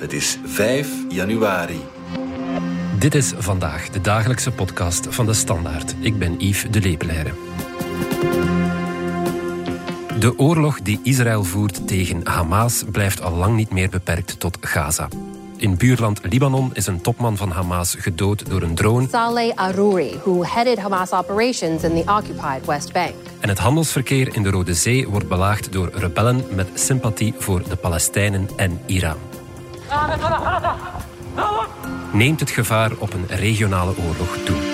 Het is 5 januari. Dit is vandaag de dagelijkse podcast van de Standaard. Ik ben Yves de Lepelaire. De oorlog die Israël voert tegen Hamas blijft al lang niet meer beperkt tot Gaza. In buurland Libanon is een topman van Hamas gedood door een drone. Saleh Arouri, who headed Hamas operations in the occupied West Bank. En het handelsverkeer in de Rode Zee wordt belaagd door rebellen met sympathie voor de Palestijnen en Iran. Neemt het gevaar op een regionale oorlog toe?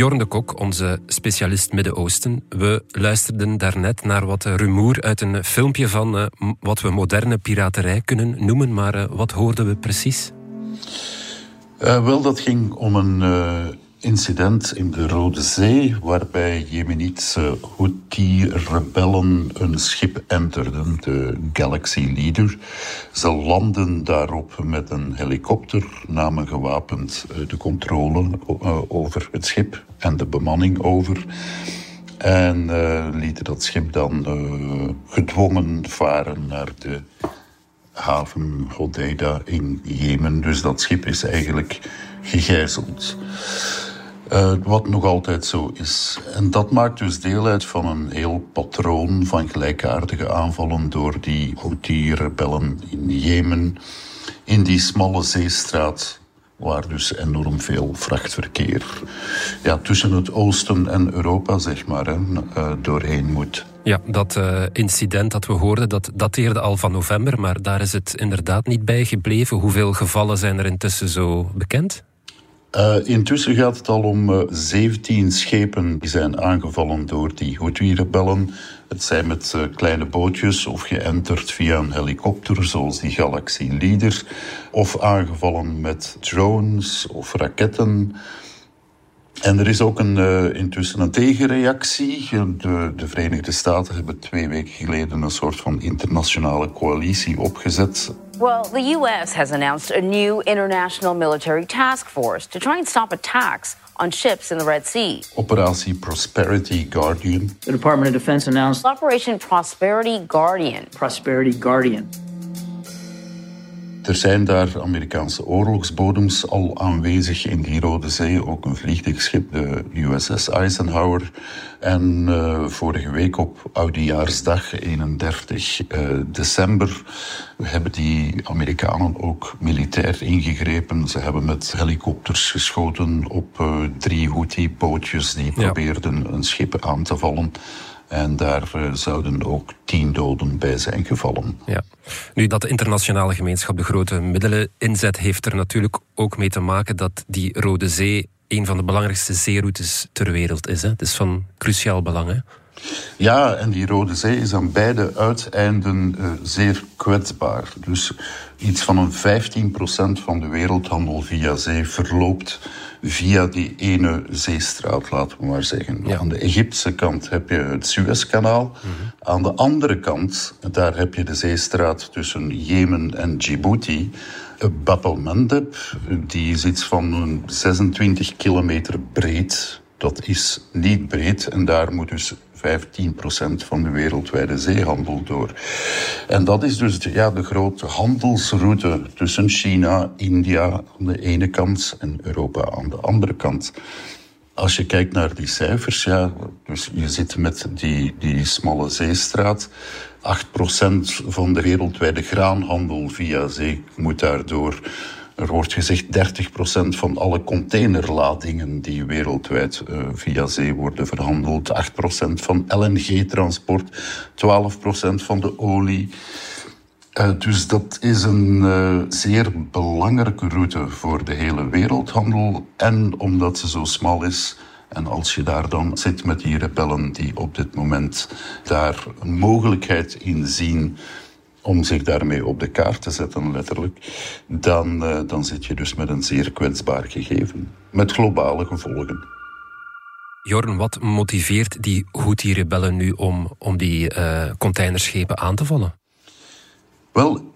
Jorn de Kok, onze specialist Midden-Oosten. We luisterden daarnet naar wat rumoer uit een filmpje van uh, wat we moderne piraterij kunnen noemen. Maar uh, wat hoorden we precies? Uh, wel, dat ging om een incident in de Rode Zee, waarbij Jemenitische Houthi-rebellen een schip enterden, de Galaxy Leader. Ze landen daarop met een helikopter, namen gewapend eh, de controle eh, over het schip en de bemanning over. En uh, lieten dat schip dan gedwongen varen naar de haven Hodeida in Jemen. Dus dat schip is eigenlijk gegijzeld. Uh, wat nog altijd zo is. En dat maakt dus deel uit van een heel patroon van gelijkaardige aanvallen door die Houthi-rebellen in Jemen. In die smalle zeestraat, waar dus enorm veel vrachtverkeer ja, tussen het oosten en Europa, zeg maar, hè, uh, doorheen moet. Ja, dat uh, incident dat we hoorden, dat dateerde al van november, maar daar is het inderdaad niet bij gebleven. Hoeveel gevallen zijn er intussen zo bekend? Uh, intussen gaat het al om uh, 17 schepen die zijn aangevallen door die Houthi-rebellen. Het zijn met uh, kleine bootjes of geënterd via een helikopter, zoals die Galaxy Leader, of aangevallen met drones of raketten. En er is ook een, uh, intussen een tegenreactie. De, de, Verenigde Staten hebben twee weken geleden een soort van internationale coalitie opgezet. Well, the U.S. has announced a new international military task force to try and stop attacks on ships in the Red Sea. Operatie Prosperity Guardian. The Department of Defense announced Operation Prosperity Guardian. Prosperity Guardian. Er zijn daar Amerikaanse oorlogsbodems al aanwezig in die Rode Zee. Ook een vliegtuigschip, de USS Eisenhower. En uh, vorige week op Oudejaarsdag, 31 uh, december, hebben die Amerikanen ook militair ingegrepen. Ze hebben met helikopters geschoten op uh, drie Houthi-bootjes die ja. probeerden een schip aan te vallen. En daar uh, zouden ook tien doden bij zijn gevallen. Ja. Nu, dat de internationale gemeenschap de grote middelen inzet, heeft er natuurlijk ook mee te maken dat die Rode Zee een van de belangrijkste zeeroutes ter wereld is. Hè? Het is van cruciaal belang. Hè? Ja, en die Rode Zee is aan beide uiteinden uh, zeer kwetsbaar. Dus iets van een 15% van de wereldhandel via zee verloopt via die ene zeestraat, laten we maar zeggen. Ja. Aan de Egyptische kant heb je het Suezkanaal. Mm -hmm. Aan de andere kant, daar heb je de zeestraat tussen Jemen en Djibouti. Bab el-Mandeb, die is iets van 26 kilometer breed. Dat is niet breed en daar moet dus 15% van de wereldwijde zeehandel door. En dat is dus ja, de grote handelsroute tussen China, India aan de ene kant en Europa aan de andere kant. Als je kijkt naar die cijfers, ja, dus je zit met die, die smalle zeestraat. 8% van de wereldwijde graanhandel via zee moet daardoor. Er wordt gezegd 30% van alle containerladingen die wereldwijd uh, via zee worden verhandeld. 8% van LNG-transport, 12% van de olie. Uh, dus dat is een uh, zeer belangrijke route voor de hele wereldhandel. En omdat ze zo smal is, en als je daar dan zit met die rebellen die op dit moment daar een mogelijkheid in zien om zich daarmee op de kaart te zetten, letterlijk, dan, uh, dan zit je dus met een zeer kwetsbaar gegeven. Met globale gevolgen. Jorn, wat motiveert die Houthi-rebellen nu om, om die uh, containerschepen aan te vallen? Wel,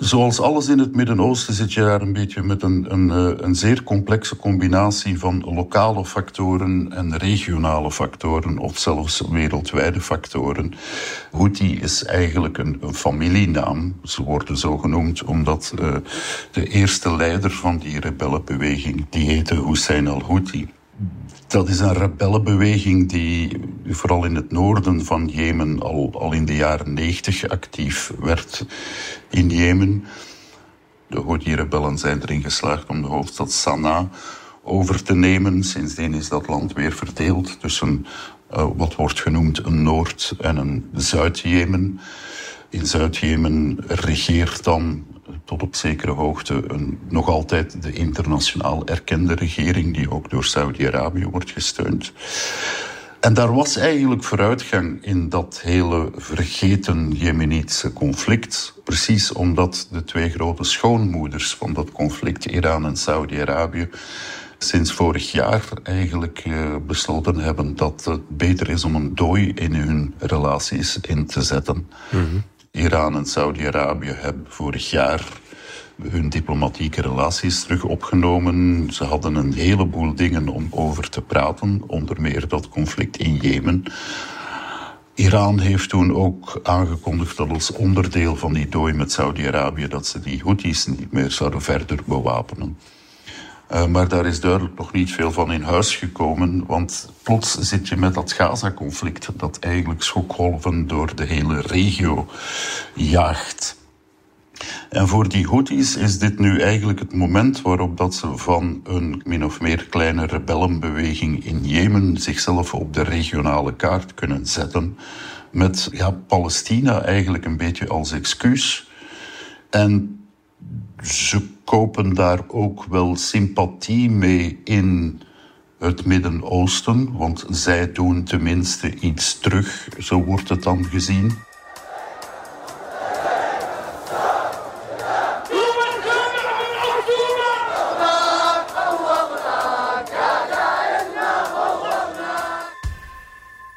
Zoals alles in het Midden-Oosten zit je daar een beetje met een, een, eh, een zeer complexe combinatie van lokale factoren en regionale factoren, of zelfs wereldwijde factoren. Houthi is eigenlijk een, een familienaam. Ze worden zo genoemd omdat uh, de eerste leider van die rebellenbeweging, die heette Hussein al-Houthi. Dat is een rebellenbeweging die vooral in het noorden van Jemen al, al in de jaren negentig actief werd in Jemen. De Houthi-rebellen zijn erin geslaagd om de hoofdstad Sanaa over te nemen. Sindsdien is dat land weer verdeeld tussen uh, wat wordt genoemd een Noord- en een Zuid-Jemen. In Zuid-Jemen regeert dan tot op zekere hoogte een, nog altijd de internationaal erkende regering, die ook door Saudi-Arabië wordt gesteund. En daar was eigenlijk vooruitgang in dat hele vergeten Jemenitische conflict. Precies omdat de twee grote schoonmoeders van dat conflict, Iran en Saudi-Arabië, sinds vorig jaar eigenlijk uh, besloten hebben dat het beter is om een dooi in hun relaties in te zetten. -hmm. Iran en Saudi-Arabië hebben vorig jaar hun diplomatieke relaties terug opgenomen. Ze hadden een heleboel dingen om over te praten, onder meer dat conflict in Jemen. Iran heeft toen ook aangekondigd dat als onderdeel van die dooi met Saudi-Arabië dat ze die Houthis niet meer zouden verder bewapenen. Uh, maar daar is duidelijk nog niet veel van in huis gekomen, want plots zit je met dat Gaza-conflict dat eigenlijk schokgolven door de hele regio jaagt. En voor die Houthis is dit nu eigenlijk het moment waarop dat ze van een min of meer kleine rebellenbeweging in Jemen zichzelf op de regionale kaart kunnen zetten. Met ja, Palestina eigenlijk een beetje als excuus. En ze kopen daar ook wel sympathie mee in het Midden-Oosten, want zij doen tenminste iets terug, zo wordt het dan gezien.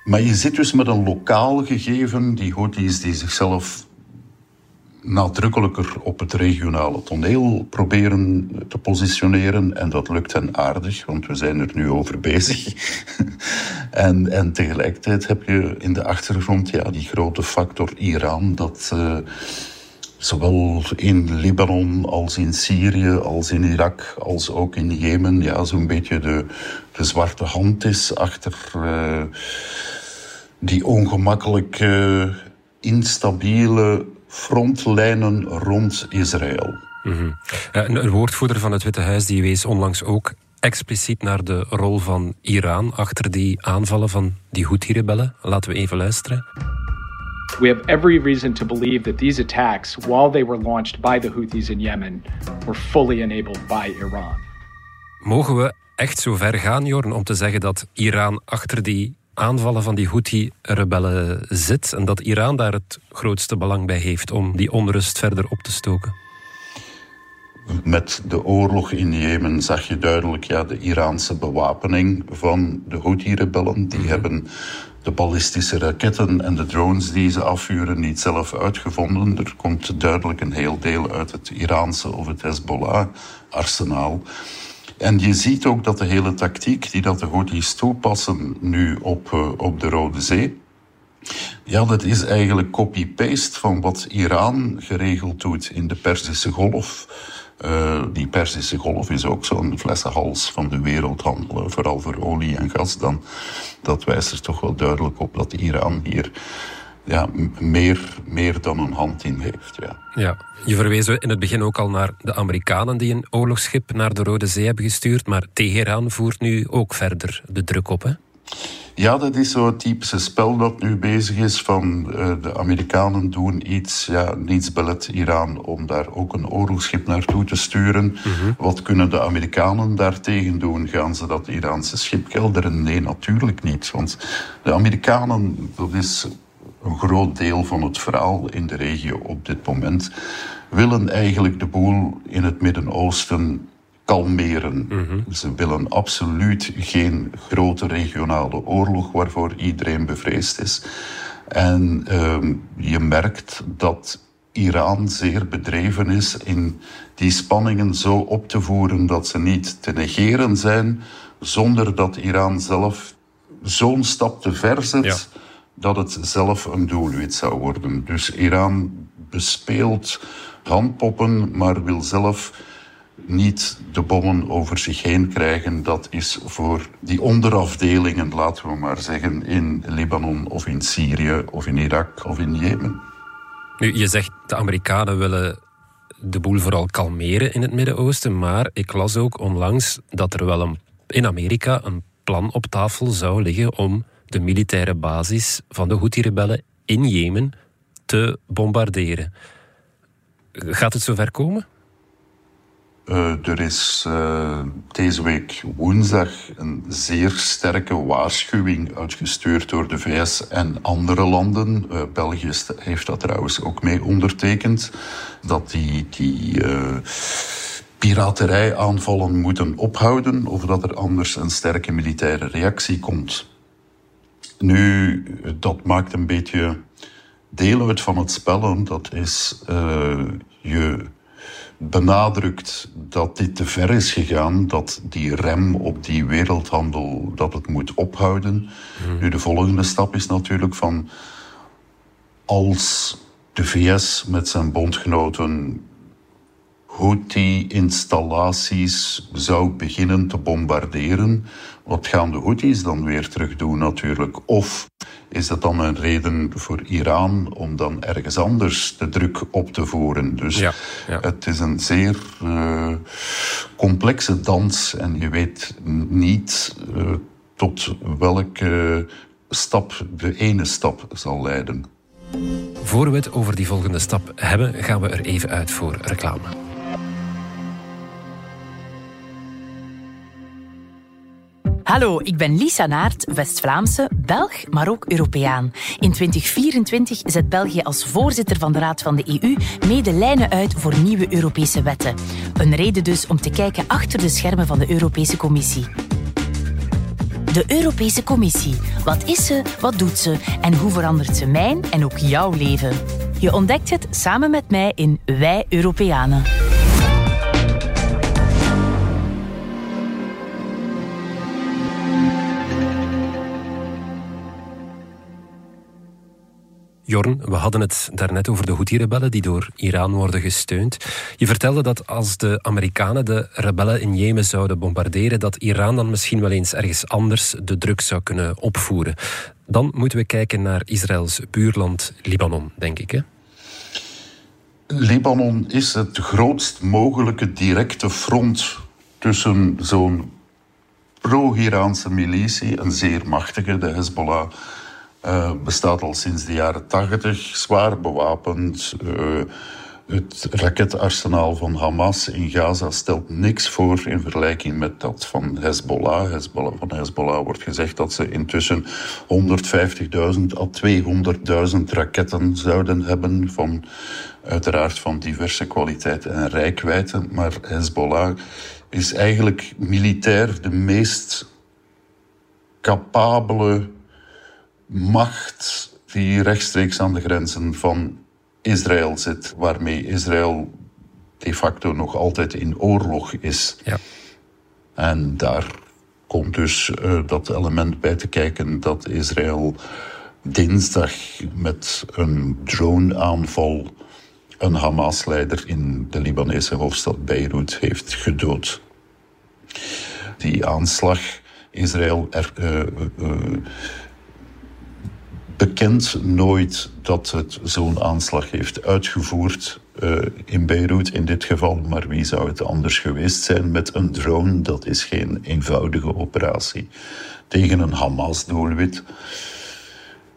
Maar je zit dus met een lokaal gegeven, die Houthis die zichzelf nadrukkelijker op het regionale toneel proberen te positioneren. En dat lukt hen aardig, want we zijn er nu over bezig. en, en tegelijkertijd heb je in de achtergrond ja, die grote factor Iran, dat uh, zowel in Libanon als in Syrië, als in Irak, als ook in Jemen, ja, zo'n beetje de, de zwarte hand is achter. Uh, die ongemakkelijke, instabiele frontlijnen rond Israël. Mm -hmm. een, woordvoerder van het Witte Huis die wees onlangs ook expliciet naar de rol van Iran achter die aanvallen van die Houthi-rebellen. Laten we even luisteren. We have every reason to believe that these attacks, while they were launched by the Houthis in Yemen, were fully enabled by Iran. Mogen we echt zo ver gaan, Jorn, om te zeggen dat Iran achter die aanvallen van die Houthi-rebellen zit en dat Iran daar het grootste belang bij heeft om die onrust verder op te stoken? Met de oorlog in Jemen zag je duidelijk ja, de Iraanse bewapening van de Houthi-rebellen. Die mhm. hebben de ballistische raketten en de drones die ze afvuren niet zelf uitgevonden. Er komt duidelijk een heel deel uit het Iraanse of het Hezbollah-arsenaal. En je ziet ook dat de hele tactiek die dat de Houthis toepassen nu op, uh, op de Rode Zee, ja, dat is eigenlijk copy-paste van wat Iran geregeld doet in de Perzische Golf. Uh, die Perzische Golf is ook zo'n flessenhals van de wereldhandel, vooral voor olie en gas. Dan, dat wijst er toch wel duidelijk op dat Iran hier ja, meer, meer dan een hand in heeft. Ja. ja, je verwees in het begin ook al naar de Amerikanen die een oorlogsschip naar de Rode Zee hebben gestuurd, maar Teheran voert nu ook verder de druk op, hè? Ja, dat is zo'n typische spel dat nu bezig is van uh, de Amerikanen doen iets, ja, niets belet Iran om daar ook een oorlogsschip naartoe te sturen. Mm -hmm. Wat kunnen de Amerikanen daartegen doen? Gaan ze dat Iraanse schip kelderen? Nee, natuurlijk niet. Want de Amerikanen, dat is een groot deel van het verhaal in de regio op dit moment, willen eigenlijk de boel in het Midden-Oosten kalmeren. Ze willen absoluut geen grote regionale oorlog waarvoor iedereen bevreesd is. En ehm, je merkt dat Iran zeer bedreven is in die spanningen zo op te voeren dat ze niet te negeren zijn, zonder dat Iran zelf zo'n stap te ver zet dat het zelf een doelwit zou worden. Dus Iran bespeelt handpoppen, maar wil zelf niet de bommen over zich heen krijgen. Dat is voor die onderafdelingen, laten we maar zeggen, in Libanon of in Syrië of in Irak of in Jemen. Nu, je zegt de Amerikanen willen de boel vooral kalmeren in het Midden-Oosten, maar ik las ook onlangs dat er wel een, in Amerika een plan op tafel zou liggen om de militaire basis van de Houthi-rebellen in Jemen te bombarderen. Gaat het zover komen? Uh, er is uh, deze week woensdag een zeer sterke waarschuwing uitgestuurd door de VS en andere landen. Uh, België heeft dat trouwens ook mee ondertekend. Dat die, die piraterijaanvallen moeten ophouden of dat er anders een sterke militaire reactie komt. Nu, dat maakt een beetje deel uit van het spellen. Dat is je benadrukt dat dit te ver is gegaan, dat die rem op die wereldhandel, dat het moet ophouden. Nu, de volgende stap is natuurlijk van als de VS met zijn bondgenoten Houthi-installaties zou beginnen te bombarderen, wat gaan de Houthis dan weer terug doen natuurlijk? Of is dat dan een reden voor Iran om dan ergens anders de druk op te voeren? Dus ja, ja. het is een zeer uh, complexe dans en je weet niet uh, tot welke stap de ene stap zal leiden. Voor we het over die volgende stap hebben, gaan we er even uit voor reclame. Hallo, ik ben Lisa Naert, West-Vlaamse, Belg, maar ook Europeaan. In 2024 zet België als voorzitter van de Raad van de EU mede lijnen uit voor nieuwe Europese wetten. Een reden dus om te kijken achter de schermen van de Europese Commissie. De Europese Commissie. Wat is ze, wat doet ze en hoe verandert ze mijn en ook jouw leven? Je ontdekt het samen met mij in Wij Europeanen. Jorn, we hadden het daarnet over de Houthi-rebellen die door Iran worden gesteund. Je vertelde dat als de Amerikanen de rebellen in Jemen zouden bombarderen, dat Iran dan misschien wel eens ergens anders de druk zou kunnen opvoeren. Dan moeten we kijken naar Israëls buurland Libanon, denk ik. Hè? Libanon is het grootst mogelijke directe front tussen zo'n pro-Iraanse militie, een zeer machtige, de Hezbollah uh, bestaat al sinds de jaren tachtig, zwaar bewapend. Uh, het raketarsenaal van Hamas in Gaza stelt niks voor in vergelijking met dat van Hezbollah. Hezbollah van Hezbollah wordt gezegd dat ze intussen 150.000 à 200.000 raketten zouden hebben. Van, uiteraard van diverse kwaliteit en rijkwijde. Maar Hezbollah is eigenlijk militair de meest capabele macht die rechtstreeks aan de grenzen van Israël zit, waarmee Israël de facto nog altijd in oorlog is. Ja. En daar komt dus uh, dat element bij te kijken dat Israël dinsdag met een droneaanval een Hamas-leider in de Libanese hoofdstad Beirut heeft gedood. Die aanslag, Israël er, uh, uh, bekend nooit dat het zo'n aanslag heeft uitgevoerd uh, in Beirut in dit geval. Maar wie zou het anders geweest zijn met een drone? Dat is geen eenvoudige operatie tegen een Hamas-doelwit.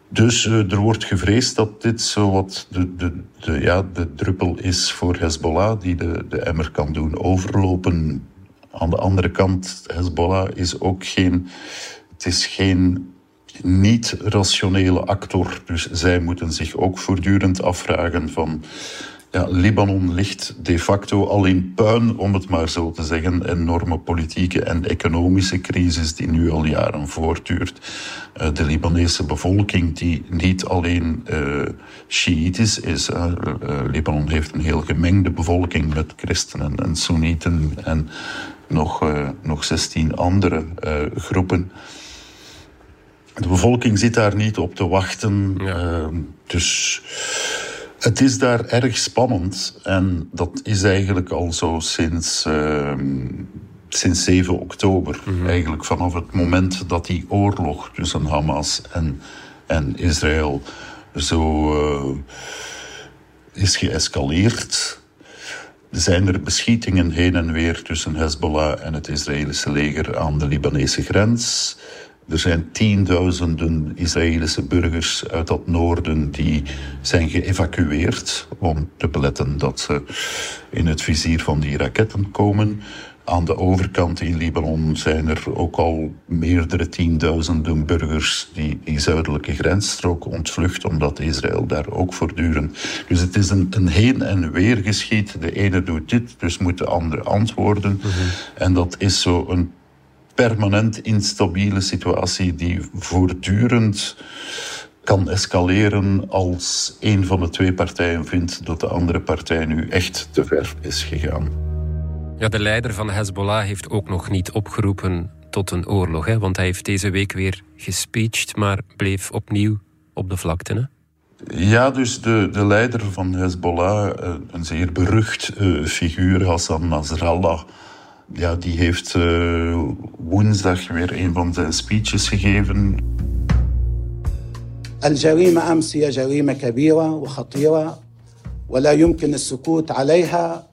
Dus uh, er wordt gevreesd dat dit zo wat de, de, de, ja, de druppel is voor Hezbollah, die de, de emmer kan doen overlopen. Aan de andere kant, Hezbollah is ook geen. Het is geen niet-rationele actor. Dus zij moeten zich ook voortdurend afvragen van... Ja, Libanon ligt de facto al in puin, om het maar zo te zeggen. Enorme politieke en economische crisis die nu al jaren voortduurt. Uh, de Libanese bevolking, die niet alleen uh, is. Uh, Libanon heeft een heel gemengde bevolking met christenen en Soenieten en nog, nog 16 andere groepen. De bevolking zit daar niet op te wachten. Ja. dus het is daar erg spannend. En dat is eigenlijk al zo sinds, uh, sinds 7 oktober. Mm -hmm. Eigenlijk vanaf het moment dat die oorlog tussen Hamas en, en Israël zo uh, is geëscaleerd. Zijn er beschietingen heen en weer tussen Hezbollah en het Israëlische leger aan de Libanese grens? Er zijn tienduizenden Israëlische burgers uit dat noorden die zijn geëvacueerd om te beletten dat ze in het vizier van die raketten komen. Aan de overkant in Libanon zijn er ook al meerdere tienduizenden burgers die die zuidelijke grensstrook ontvlucht, omdat Israël daar ook voortdurend. Dus het is een, een heen en weer geschiet. De ene doet dit, dus moet de andere antwoorden. Mm -hmm. En dat is zo een permanent instabiele situatie die voortdurend kan escaleren als een van de twee partijen vindt dat de andere partij nu echt te ver is gegaan. Ja, de leider van Hezbollah heeft ook nog niet opgeroepen tot een oorlog, hè? want hij heeft deze week weer gespeecht, maar bleef opnieuw op de vlakte. Hè? Ja, dus de, de leider van Hezbollah, eh, een zeer berucht uh, figuur, Hassan Nasrallah, ja, die heeft uh, woensdag weer een van zijn speeches gegeven. الجريمة أمس هي جريمة كبيرة وخطيرة ولا يمكن السكوت عليها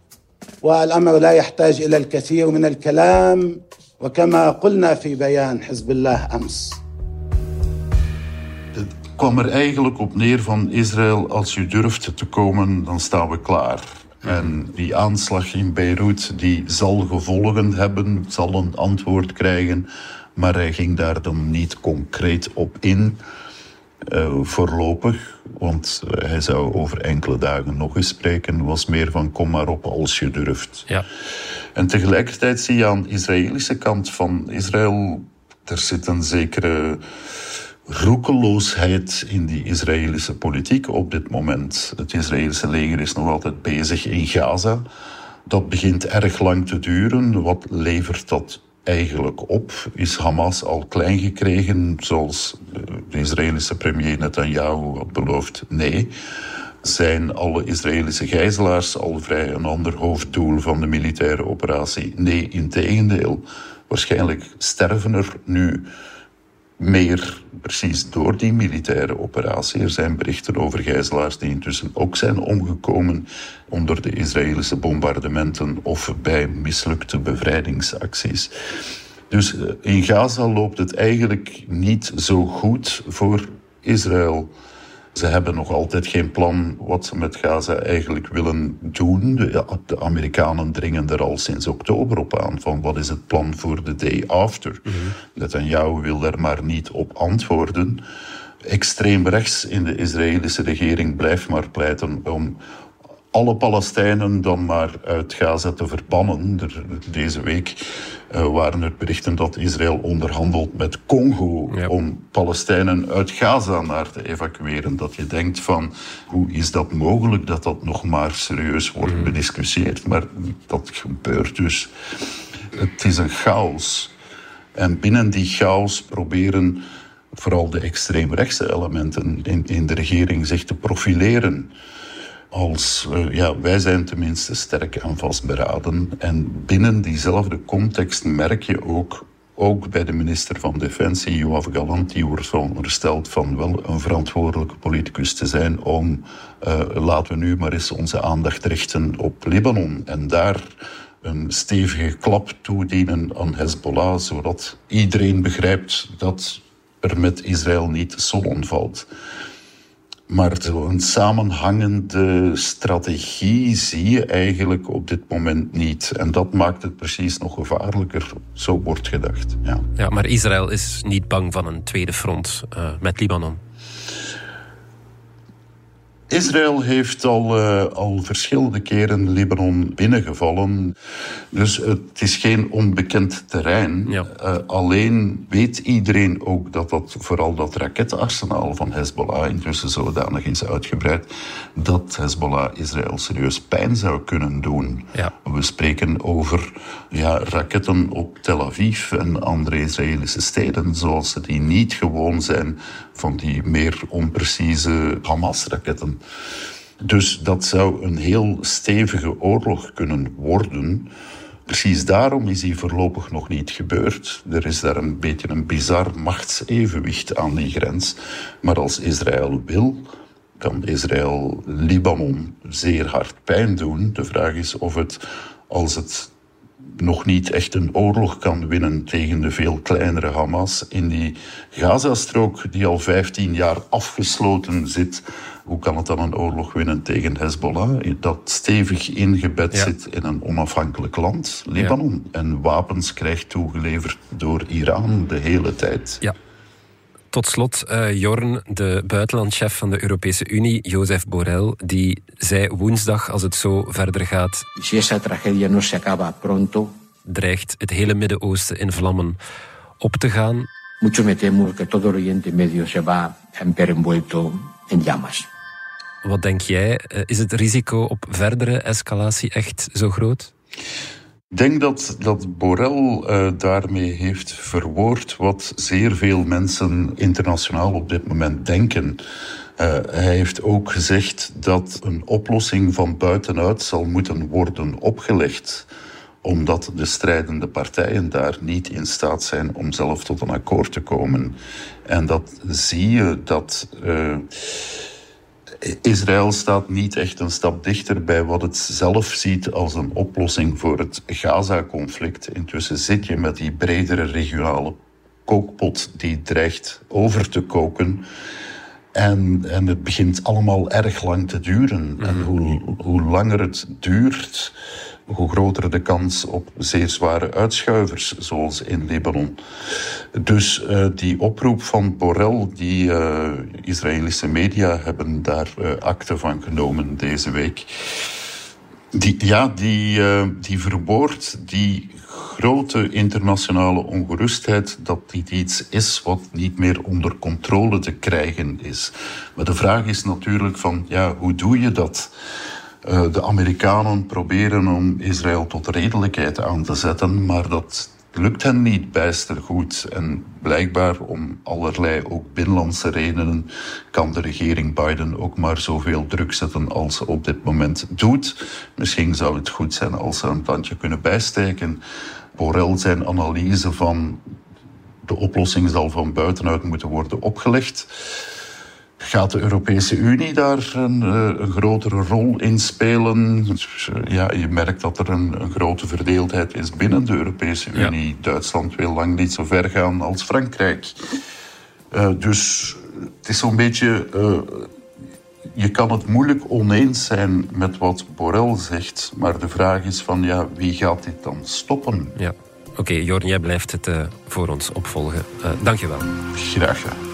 والأمر لا يحتاج إلى الكثير من الكلام وكما قلنا في بيان حزب الله أمس Het kwam er eigenlijk op neer van Israël, als u durft te komen, dan staan we klaar. En die aanslag in Beirut die zal gevolgen hebben, zal een antwoord krijgen. Maar hij ging daar dan niet concreet op in. Uh, voorlopig, want uh, hij zou over enkele dagen nog eens spreken, was meer van kom maar op als je durft. Ja. En tegelijkertijd zie je aan de Israëlische kant van Israël, er zit een zekere roekeloosheid in die Israëlische politiek op dit moment. Het Israëlische leger is nog altijd bezig in Gaza. Dat begint erg lang te duren. Wat levert dat eigenlijk op? Is Hamas al klein gekregen, zoals de Israëlische premier Netanyahu had beloofd? Nee. Zijn alle Israëlische gijzelaars al vrij een ander hoofddoel van de militaire operatie? Nee, integendeel. Waarschijnlijk sterven er nu meer precies door die militaire operatie. Er zijn berichten over gijzelaars die intussen ook zijn omgekomen onder de Israëlische bombardementen of bij mislukte bevrijdingsacties. Dus eh, in Gaza loopt het eigenlijk niet zo goed voor Israël. Ze hebben nog altijd geen plan wat ze met Gaza eigenlijk willen doen. De, de, Amerikanen dringen er al sinds oktober op aan van wat is het plan voor de day after. Mm -hmm. Netanyahu wil daar maar niet op antwoorden. Extreem rechts in de Israëlische regering blijft maar pleiten om alle Palestijnen dan maar uit Gaza te verbannen. deze week uh, waren er berichten dat Israël onderhandelt met Congo ja. om Palestijnen uit Gaza naar te evacueren. Dat je denkt van, hoe is dat mogelijk dat dat nog maar serieus wordt mm. bediscussieerd? Maar dat gebeurt dus. Het is een chaos. En binnen die chaos proberen vooral de extreemrechtse elementen in, in de regering zich te profileren als, uh, ja, wij zijn tenminste sterk en vastberaden. En binnen diezelfde context merk je ook, ook bij de minister van Defensie, Joaf Galant, die wordt verondersteld van wel een verantwoordelijke politicus te zijn om, uh, laten we nu maar eens onze aandacht richten op Libanon. En daar een stevige klap toedienen aan Hezbollah, zodat iedereen begrijpt dat er met Israël niet zon valt. Maar zo'n samenhangende strategie zie je eigenlijk op dit moment niet. En dat maakt het precies nog gevaarlijker, zo wordt gedacht. Ja, ja maar Israël is niet bang van een tweede front uh, met Libanon. Israël heeft al, uh, al verschillende keren Libanon binnengevallen. Dus het is geen onbekend terrein. Ja. Uh, alleen weet iedereen ook dat dat, vooral dat raketarsenaal van Hezbollah intussen zodanig is uitgebreid dat Hezbollah Israël serieus pijn zou kunnen doen. Ja. We spreken over ja, raketten op Tel Aviv en andere Israëlische steden, zoals ze die niet gewoon zijn van die meer onprecieze Hamas-raketten. Dus dat zou een heel stevige oorlog kunnen worden. Precies daarom is die voorlopig nog niet gebeurd. Er is daar een beetje een bizar machtsevenwicht aan die grens. Maar als Israël wil, kan Israël Libanon zeer hard pijn doen. De vraag is of het, als het nog niet echt een oorlog kan winnen tegen de veel kleinere Hamas in die Gazastrook die al 15 jaar afgesloten zit. Hoe kan het dan een oorlog winnen tegen Hezbollah, dat stevig ingebed zit in een onafhankelijk land, Libanon, en wapens krijgt toegeleverd door Iran de hele tijd? Ja. Tot slot, uh, Jorn, de buitenlandchef van de Europese Unie, Joseph Borrell, die zei woensdag, als het zo verder gaat... Si esa tragedia no se acaba pronto... dreigt het hele Midden-Oosten in vlammen op te gaan. Mucho me temo que todo Oriente Medio se va a ver envuelto en llamas. Wat denk jij? Eh, is het risico op verdere escalatie echt zo groot? Ik denk dat, dat Borrell uh, daarmee heeft verwoord wat zeer veel mensen internationaal op dit moment denken. Uh, hij heeft ook gezegd dat een oplossing van buitenuit zal moeten worden opgelegd omdat de strijdende partijen daar niet in staat zijn om zelf tot een akkoord te komen. En dat zie je dat. Uh, Israël staat niet echt een stap dichter bij wat het zelf ziet als een oplossing voor het Gaza-conflict. Intussen zit je met die bredere regionale kookpot die dreigt over te koken. En, en het begint allemaal erg lang te duren. En mhm. hoe, hoe langer het duurt, hoe groter de kans op zeer zware uitschuivers, zoals in Libanon. Dus uh, die oproep van Borrell, die uh, Israëlische media hebben daar uh, akte van genomen deze week. Die, ja, die, die verwoordt die grote internationale ongerustheid dat dit iets is wat niet meer onder controle te krijgen is. Maar de vraag is natuurlijk van, ja, hoe doe je dat? Uh, de Amerikanen proberen om Israël tot redelijkheid aan te zetten, maar dat lukt hen niet bijster goed. En blijkbaar om allerlei ook binnenlandse redenen kan de regering Biden ook maar zoveel druk zetten als ze op dit moment doet. Misschien zou het goed zijn als ze een tandje kunnen bijsteken. Borrell zijn analyse van de oplossing zal van buitenuit moeten worden opgelegd. Gaat de Europese Unie daar een, eh, een grotere rol in spelen? Dus, eh, ja, je merkt dat er een, een, grote verdeeldheid is binnen de Europese Unie. Duitsland wil lang niet zo ver gaan als Frankrijk. Uh, dus het is zo'n beetje. Uh, je kan het moeilijk oneens zijn met wat Borrell zegt, maar de vraag is van ja, wie gaat dit dan stoppen? Ja. Oké, okay, Jorn, jij blijft het uh, voor ons opvolgen. Uh, Dank je wel. Graag gedaan.